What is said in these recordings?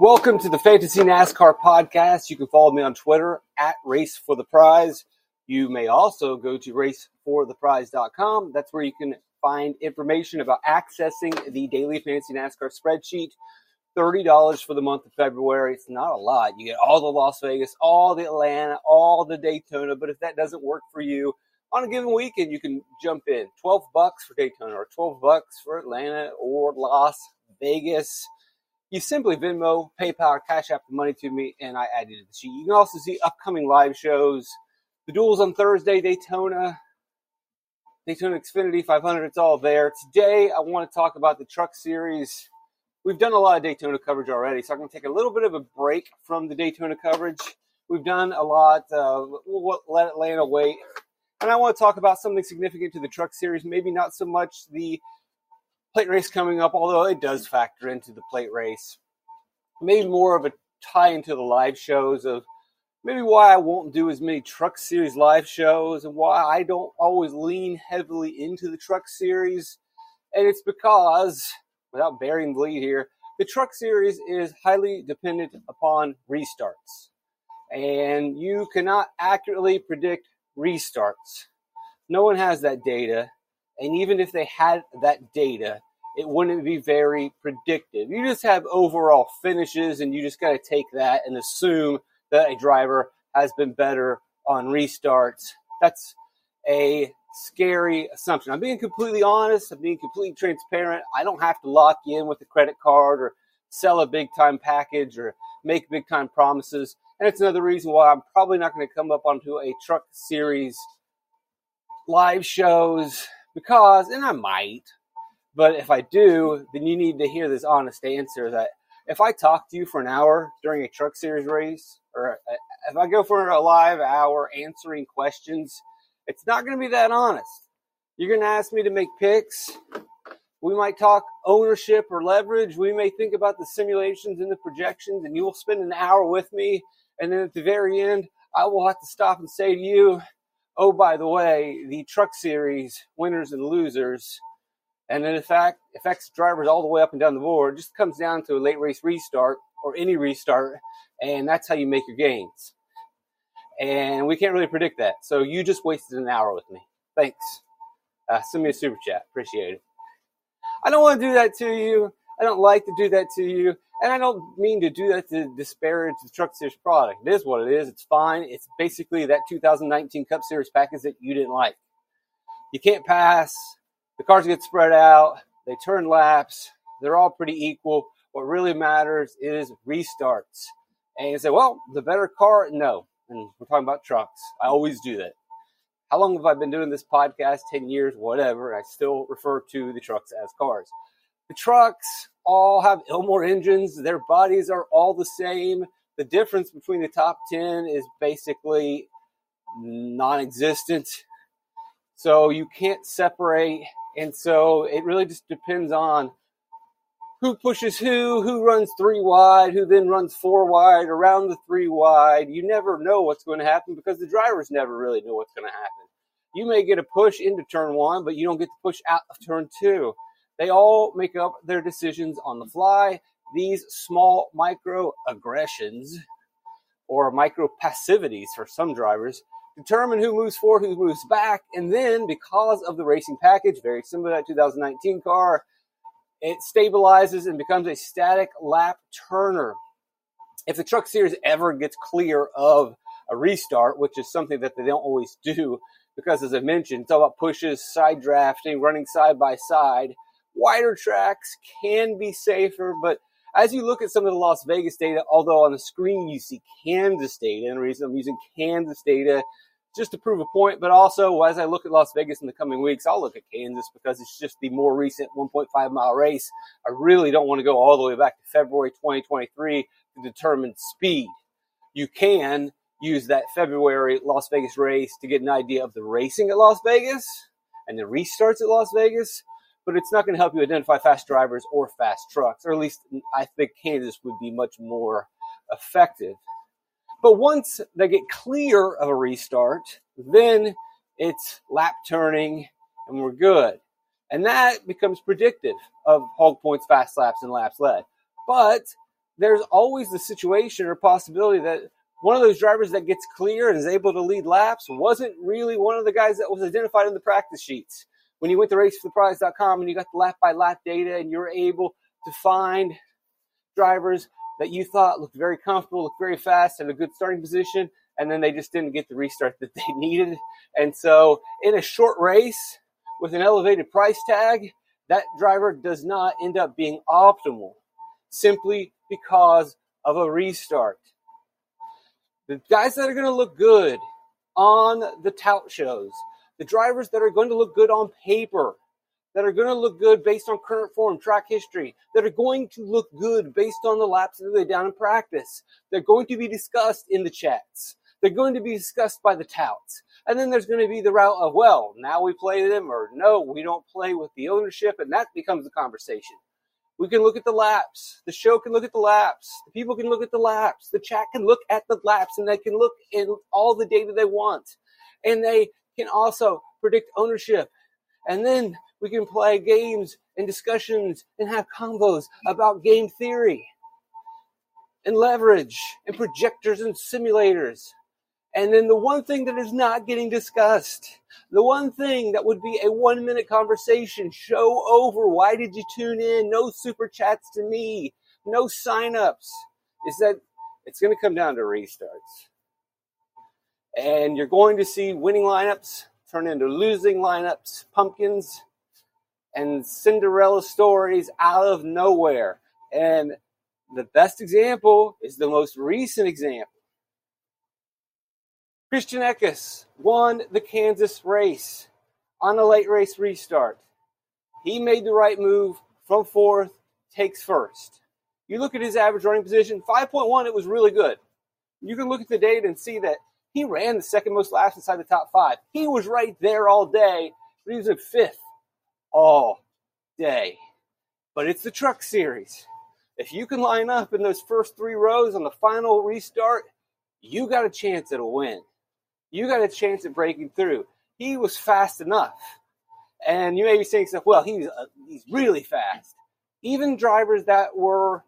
Welcome to the Fantasy NASCAR podcast. You can follow me on Twitter at Race for the Prize. You may also go to racefortheprize.com. That's where you can find information about accessing the daily Fantasy NASCAR spreadsheet. $30 for the month of February. It's not a lot. You get all the Las Vegas, all the Atlanta, all the Daytona. But if that doesn't work for you on a given weekend, you can jump in 12 bucks for Daytona or 12 bucks for Atlanta or Las Vegas. You simply Venmo, PayPal, Cash App the money to me, and I add it to the sheet. You can also see upcoming live shows. The duels on Thursday, Daytona, Daytona Xfinity 500. It's all there. Today, I want to talk about the Truck Series we've done a lot of Daytona coverage already, so I'm going to take a little bit of a break from the Daytona coverage. We've done a lot. Uh, we'll let Atlanta wait. And I want to talk about something significant to the Truck Series. Maybe not so much the plate race coming up, although it does factor into the plate race. Maybe more of a tie into the live shows of maybe why I won't do as many Truck Series live shows and why I don't always lean heavily into the Truck Series. And it's because without bearing the lead here, the truck series is highly dependent upon restarts. And you cannot accurately predict restarts. No one has that data. And even if they had that data, it wouldn't be very predictive. You just have overall finishes, and you just got to take that and assume that a driver has been better on restarts. That's a scary assumption. I'm being completely honest. I'm being completely transparent. I don't have to lock you in with a credit card or sell a big time package or make big time promises. And it's another reason why I'm probably not going to come up onto a truck series live shows because, and I might, but if I do, then you need to hear this honest answer that if I talk to you for an hour during a truck series race, or if I go for a live hour answering questions, it's not going to be that honest. You're going to ask me to make picks. We might talk ownership or leverage. We may think about the simulations and the projections, and you will spend an hour with me. And then at the very end, I will have to stop and say to you, oh, by the way, the truck series winners and losers, and then in fact affects drivers all the way up and down the board, just comes down to a late race restart or any restart, and that's how you make your gains and we can't really predict that. So you just wasted an hour with me. Thanks. Uh, send me a super chat. Appreciate it. I don't want to do that to you. I don't like to do that to you. And I don't mean to do that to disparage the Truck Series product. It is what it is. It's fine. It's basically that 2019 Cup Series package that you didn't like. You can't pass. The cars get spread out. They turn laps. They're all pretty equal. What really matters is restarts. And you say, well, the better car? No and we're talking about trucks. I always do that. How long have I been doing this podcast? 10 years, whatever. I still refer to the trucks as cars. The trucks all have Ilmor engines. Their bodies are all the same. The difference between the top 10 is basically non existent. So you can't separate. And so it really just depends on who pushes who, who runs three wide, who then runs four wide around the three wide. You never know what's going to happen because the drivers never really know what's going to happen. You may get a push into turn one, but you don't get to push out of turn two. They all make up their decisions on the fly. These small micro aggressions or micro passivities for some drivers determine who moves forward, who moves back. And then because of the racing package, very similar to that 2019 car, it stabilizes and becomes a static lap turner. If the truck series ever gets clear of a restart, which is something that they don't always do, because as I mentioned, it's all about pushes, side drafting, running side by side. Wider tracks can be safer, but as you look at some of the Las Vegas data, although on the screen you see Kansas data, and the reason I'm using Kansas data just to prove a point, but also as I look at Las Vegas in the coming weeks, I'll look at Kansas because it's just the more recent 1.5 mile race. I really don't want to go all the way back to February 2023 to determine speed. You can use that February Las Vegas race to get an idea of the racing at Las Vegas and the restarts at Las Vegas, but it's not going to help you identify fast drivers or fast trucks, or at least I think Kansas would be much more effective. But once they get clear of a restart, then it's lap turning and we're good. And that becomes predictive of hog points, fast laps, and laps led. But there's always the situation or possibility that one of those drivers that gets clear and is able to lead laps wasn't really one of the guys that was identified in the practice sheets. When you went to racefortheprize.com and you got the lap by lap data and you were able to find drivers that you thought looked very comfortable, looked very fast, had a good starting position, and then they just didn't get the restart that they needed. And so, in a short race with an elevated price tag, that driver does not end up being optimal simply because of a restart. The guys that are going to look good on the tout shows, the drivers that are going to look good on paper, that are going to look good based on current form, track history, that are going to look good based on the laps that they're down in practice. They're going to be discussed in the chats. They're going to be discussed by the touts. And then there's going to be the route of, well, now we play them or no, we don't play with the ownership. And that becomes the conversation. We can look at the laps. The show can look at the laps. The people can look at the laps. The chat can look at the laps and they can look in all the data they want. And they can also predict ownership. And then we can play games and discussions and have convos about game theory and leverage and projectors and simulators. And then the one thing that is not getting discussed, the one thing that would be a one minute conversation, show over, why did you tune in? No super chats to me, no signups, is that it's going to come down to restarts. And you're going to see winning lineups turn into losing lineups, pumpkins, and Cinderella stories out of nowhere. And the best example is the most recent example. Christian Eckes won the Kansas race on a late race restart. He made the right move from fourth, takes first. You look at his average running position, 5.1, it was really good. You can look at the data and see that he ran the second most laps inside the top five. He was right there all day, but he was in fifth all day. But it's the truck series. If you can line up in those first three rows on the final restart, you got a chance at a win. You got a chance at breaking through. He was fast enough. And you may be saying stuff, well, he's, uh, he's really fast. Even drivers that were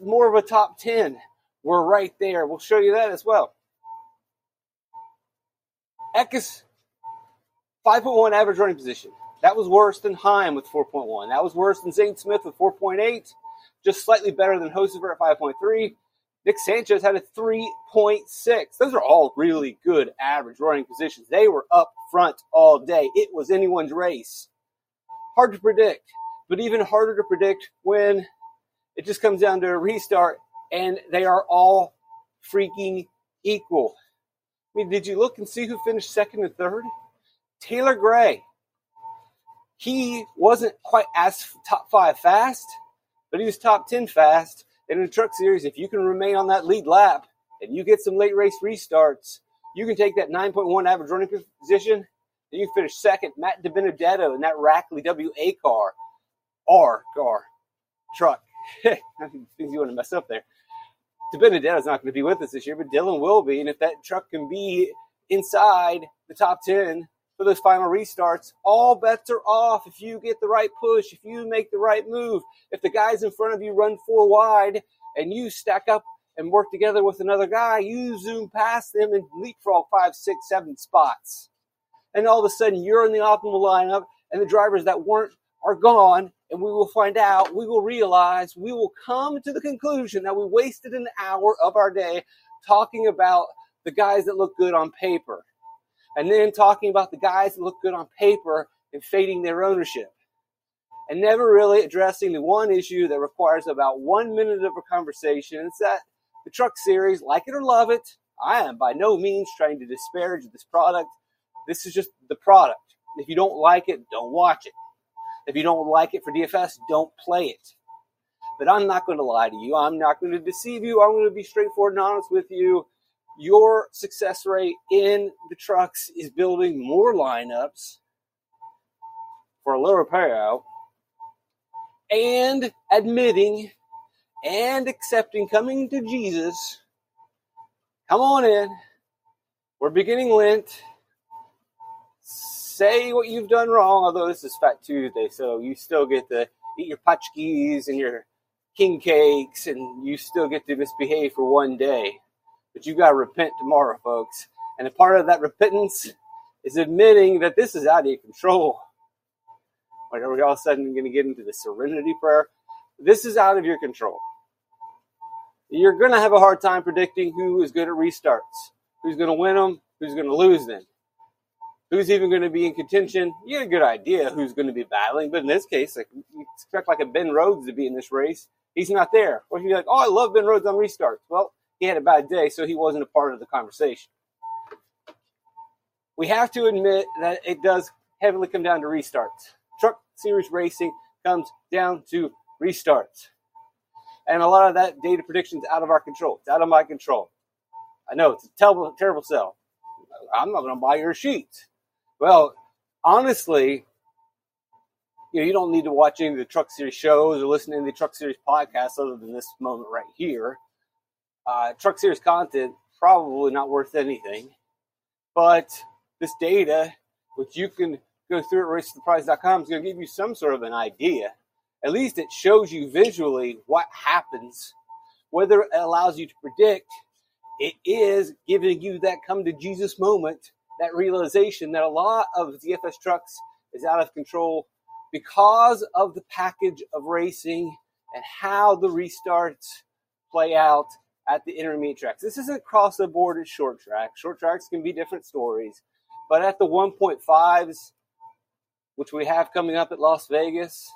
more of a top 10 were right there. We'll show you that as well. Eckes, 5.1 average running position. That was worse than Heim with 4.1. That was worse than Zane Smith with 4.8. Just slightly better than Hocevar at 5.3. Nick Sanchez had a 3.6. Those are all really good average running positions. They were up front all day. It was anyone's race. Hard to predict, but even harder to predict when it just comes down to a restart and they are all freaking equal. I mean, did you look and see who finished second and third? Taylor Gray, he wasn't quite as top five fast, but he was top 10 fast. And in truck series, if you can remain on that lead lap and you get some late race restarts, you can take that 9.1 average running position and you finish second. Matt DiBenedetto in that Rackley WA car, R car, truck. things you want to mess up there. DiBenedetto's not going to be with us this year, but Dylan will be. And if that truck can be inside the top 10 for those final restarts, all bets are off. If you get the right push, if you make the right move, if the guys in front of you run four wide and you stack up and work together with another guy, you zoom past them and leapfrog five, six, seven spots. And all of a sudden you're in the optimal lineup and the drivers that weren't are gone and we will find out, we will realize, we will come to the conclusion that we wasted an hour of our day talking about the guys that look good on paper and then talking about the guys that look good on paper and fading their ownership. And never really addressing the one issue that requires about one minute of a conversation. It's that the truck series, like it or love it, I am by no means trying to disparage this product. This is just the product. If you don't like it, don't watch it. If you don't like it for DFS, don't play it. But I'm not going to lie to you. I'm not going to deceive you. I'm going to be straightforward and honest with you your success rate in the trucks is building more lineups for a lower payout and admitting and accepting coming to Jesus. Come on in. We're beginning Lent. Say what you've done wrong, although this is Fat Tuesday, so you still get to eat your pączkis and your king cakes and you still get to misbehave for one day. But you got to repent tomorrow, folks. And a part of that repentance is admitting that this is out of your control. Like, are we all of a sudden going to get into the serenity prayer? This is out of your control. You're going to have a hard time predicting who is good at restarts, who's going to win them, who's going to lose them, who's even going to be in contention. You get a good idea who's going to be battling, but in this case, like you expect like a Ben Rhodes to be in this race. He's not there. Or you're like, oh, I love Ben Rhodes on restarts. Well, he had a bad day, so he wasn't a part of the conversation. We have to admit that it does heavily come down to restarts. Truck series racing comes down to restarts. And a lot of that data prediction is out of our control. It's out of my control. I know it's a terrible, terrible sell. I'm not going to buy your sheets. Well, honestly, you know, you don't need to watch any of the Truck Series shows or listen to the Truck Series podcasts other than this moment right here. Uh, truck Series content probably not worth anything, but this data, which you can go through at racetheprize.com, is going to give you some sort of an idea. At least it shows you visually what happens. Whether it allows you to predict, it is giving you that come to Jesus moment, that realization that a lot of DFS trucks is out of control because of the package of racing and how the restarts play out at the intermediate tracks. This isn't across the board at short tracks. Short tracks can be different stories. But at the 1.5s, which we have coming up at Las Vegas,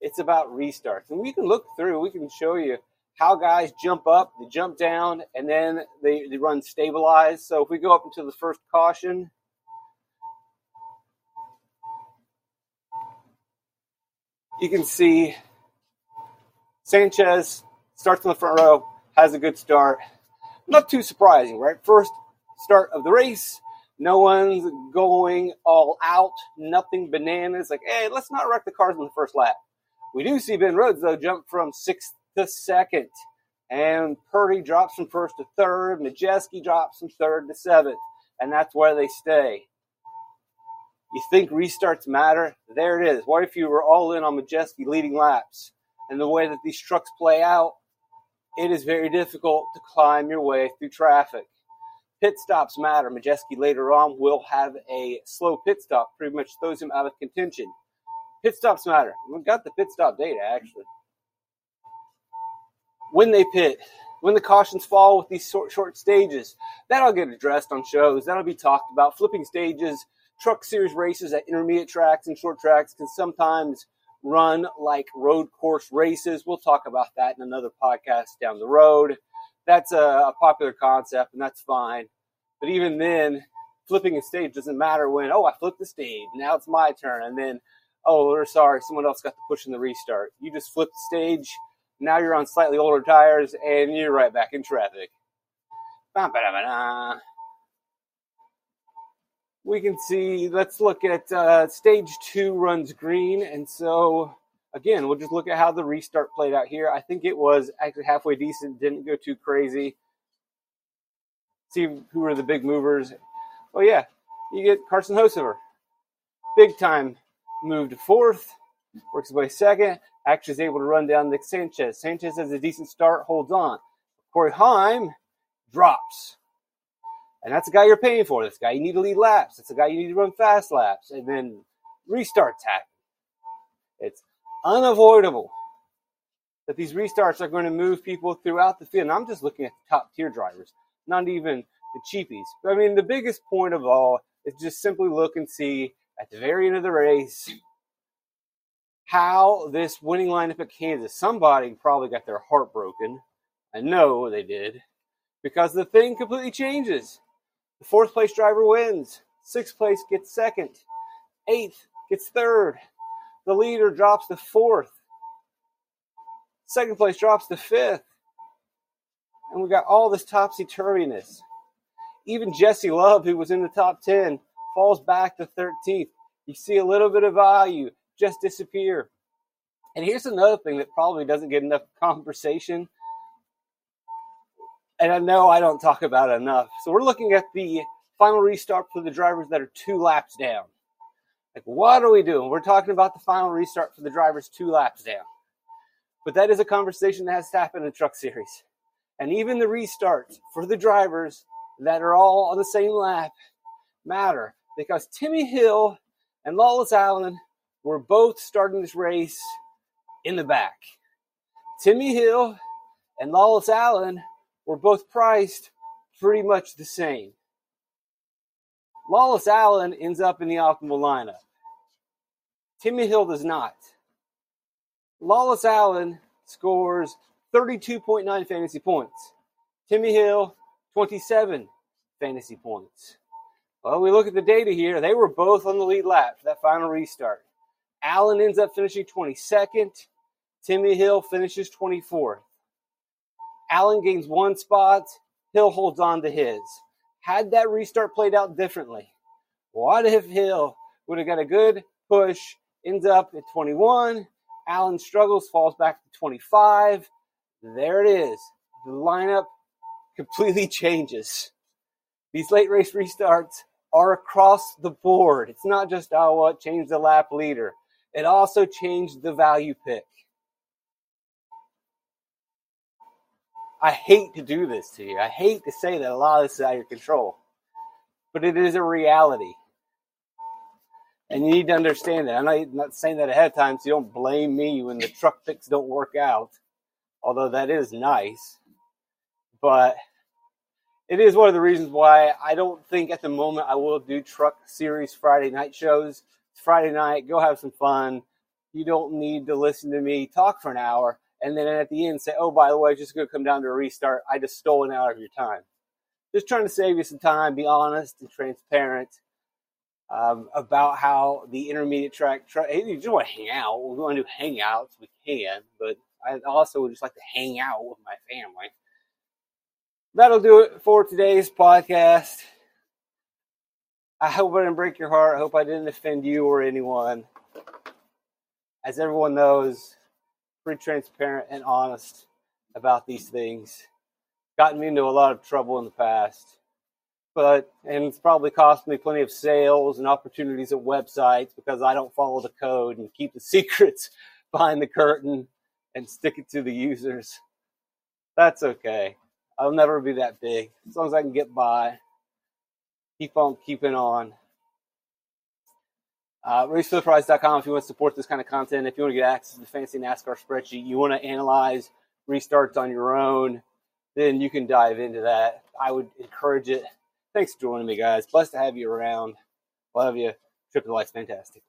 it's about restarts. And we can look through, we can show you how guys jump up, they jump down, and then they, they run stabilized. So if we go up into the first caution, you can see Sanchez starts in the front row, has a good start. Not too surprising, right? First start of the race, no one's going all out, nothing bananas. Like, hey, let's not wreck the cars in the first lap. We do see Ben Rhodes, though, jump from sixth to second. And Purdy drops from first to third. Majeski drops from third to seventh. And that's where they stay. You think restarts matter? There it is. What if you were all in on Majeski leading laps? And the way that these trucks play out, it is very difficult to climb your way through traffic. Pit stops matter. Majeski later on will have a slow pit stop, pretty much throws him out of contention. Pit stops matter. We've got the pit stop data actually. When they pit, when the cautions fall with these short, short stages, that'll get addressed on shows. That'll be talked about. Flipping stages, truck series races at intermediate tracks and short tracks can sometimes run like road course races. We'll talk about that in another podcast down the road that's a, a popular concept and that's fine. But even then, flipping a stage doesn't matter when, oh, I flipped the stage. Now it's my turn. And then, oh, we're sorry, someone else got the push in the restart. You just flip the stage. Now you're on slightly older tires and you're right back in traffic. We can see, let's look at uh, stage two runs green. And so again, we'll just look at how the restart played out here. I think it was actually halfway decent, didn't go too crazy. See who were the big movers. Oh, yeah, you get Carson Hocevar. Big time moved fourth, works his way second. Actually is able to run down Nick Sanchez. Sanchez has a decent start, holds on. Corey Heim drops. And that's the guy you're paying for. This guy you need to lead laps. That's the guy you need to run fast laps. And then restarts happen. It's unavoidable that these restarts are going to move people throughout the field. And I'm just looking at the top tier drivers, not even the cheapies. I mean, the biggest point of all is just simply look and see at the very end of the race how this winning lineup at Kansas, somebody probably got their heart broken. I know they did because the thing completely changes. The fourth place driver wins. Sixth place gets second. Eighth gets third. The leader drops to fourth. Second place drops to fifth. And we got all this topsy turviness. Even Jesse Love, who was in the top 10, falls back to 13th. You see a little bit of value just disappear. And here's another thing that probably doesn't get enough conversation. And I know I don't talk about it enough. So we're looking at the final restart for the drivers that are two laps down. Like, what are we doing? We're talking about the final restart for the drivers two laps down. But that is a conversation that has to happen in the truck series. And even the restarts for the drivers that are all on the same lap matter because Timmy Hill and Lawless Alan were both starting this race in the back. Timmy Hill and Lawless Alan were both priced pretty much the same. Lawless Alan ends up in the optimal lineup. Timmy Hill does not. Lawless Alan scores 32.9 fantasy points. Timmy Hill, 27 fantasy points. Well, we look at the data here. They were both on the lead lap for that final restart. Alan ends up finishing 22nd. Timmy Hill finishes 24th. Alan gains one spot. Hill holds on to his. Had that restart played out differently, what if Hill would have got a good push, ends up at 21? Alan struggles, falls back to 25. There it is. The lineup completely changes. These late race restarts are across the board. It's not just, oh, it changed the lap leader. It also changed the value pick. I hate to do this to you. I hate to say that a lot of this is out of your control, but it is a reality. And you need to understand that. I'm not saying that ahead of time so you don't blame me when the truck picks don't work out, although that is nice. But it is one of the reasons why I don't think at the moment I will do truck series Friday night shows. It's Friday night, go have some fun. You don't need to listen to me talk for an hour and then at the end say, oh, by the way, just going to come down to a restart. I just stole an hour of your time. Just trying to save you some time, be honest and transparent um, about how the intermediate track, tra- hey, you just want to hang out. We want to do hangouts, we can, but I also would just like to hang out with my family. That'll do it for today's podcast. I hope I didn't break your heart. I hope I didn't offend you or anyone. As everyone knows, pretty transparent and honest about these things. Gotten me into a lot of trouble in the past. But, and it's probably cost me plenty of sales and opportunities at websites because I don't follow the code and keep the secrets behind the curtain and stick it to the users. That's okay. I'll never be that big as long as I can get by. Keep on keeping on. Uh, if you want to support this kind of content. If you want to get access to the Fantasy NASCAR spreadsheet, you want to analyze restarts on your own, then you can dive into that. I would encourage it. Thanks for joining me, guys. Blessed to have you around. Love you. Trip to life's fantastic.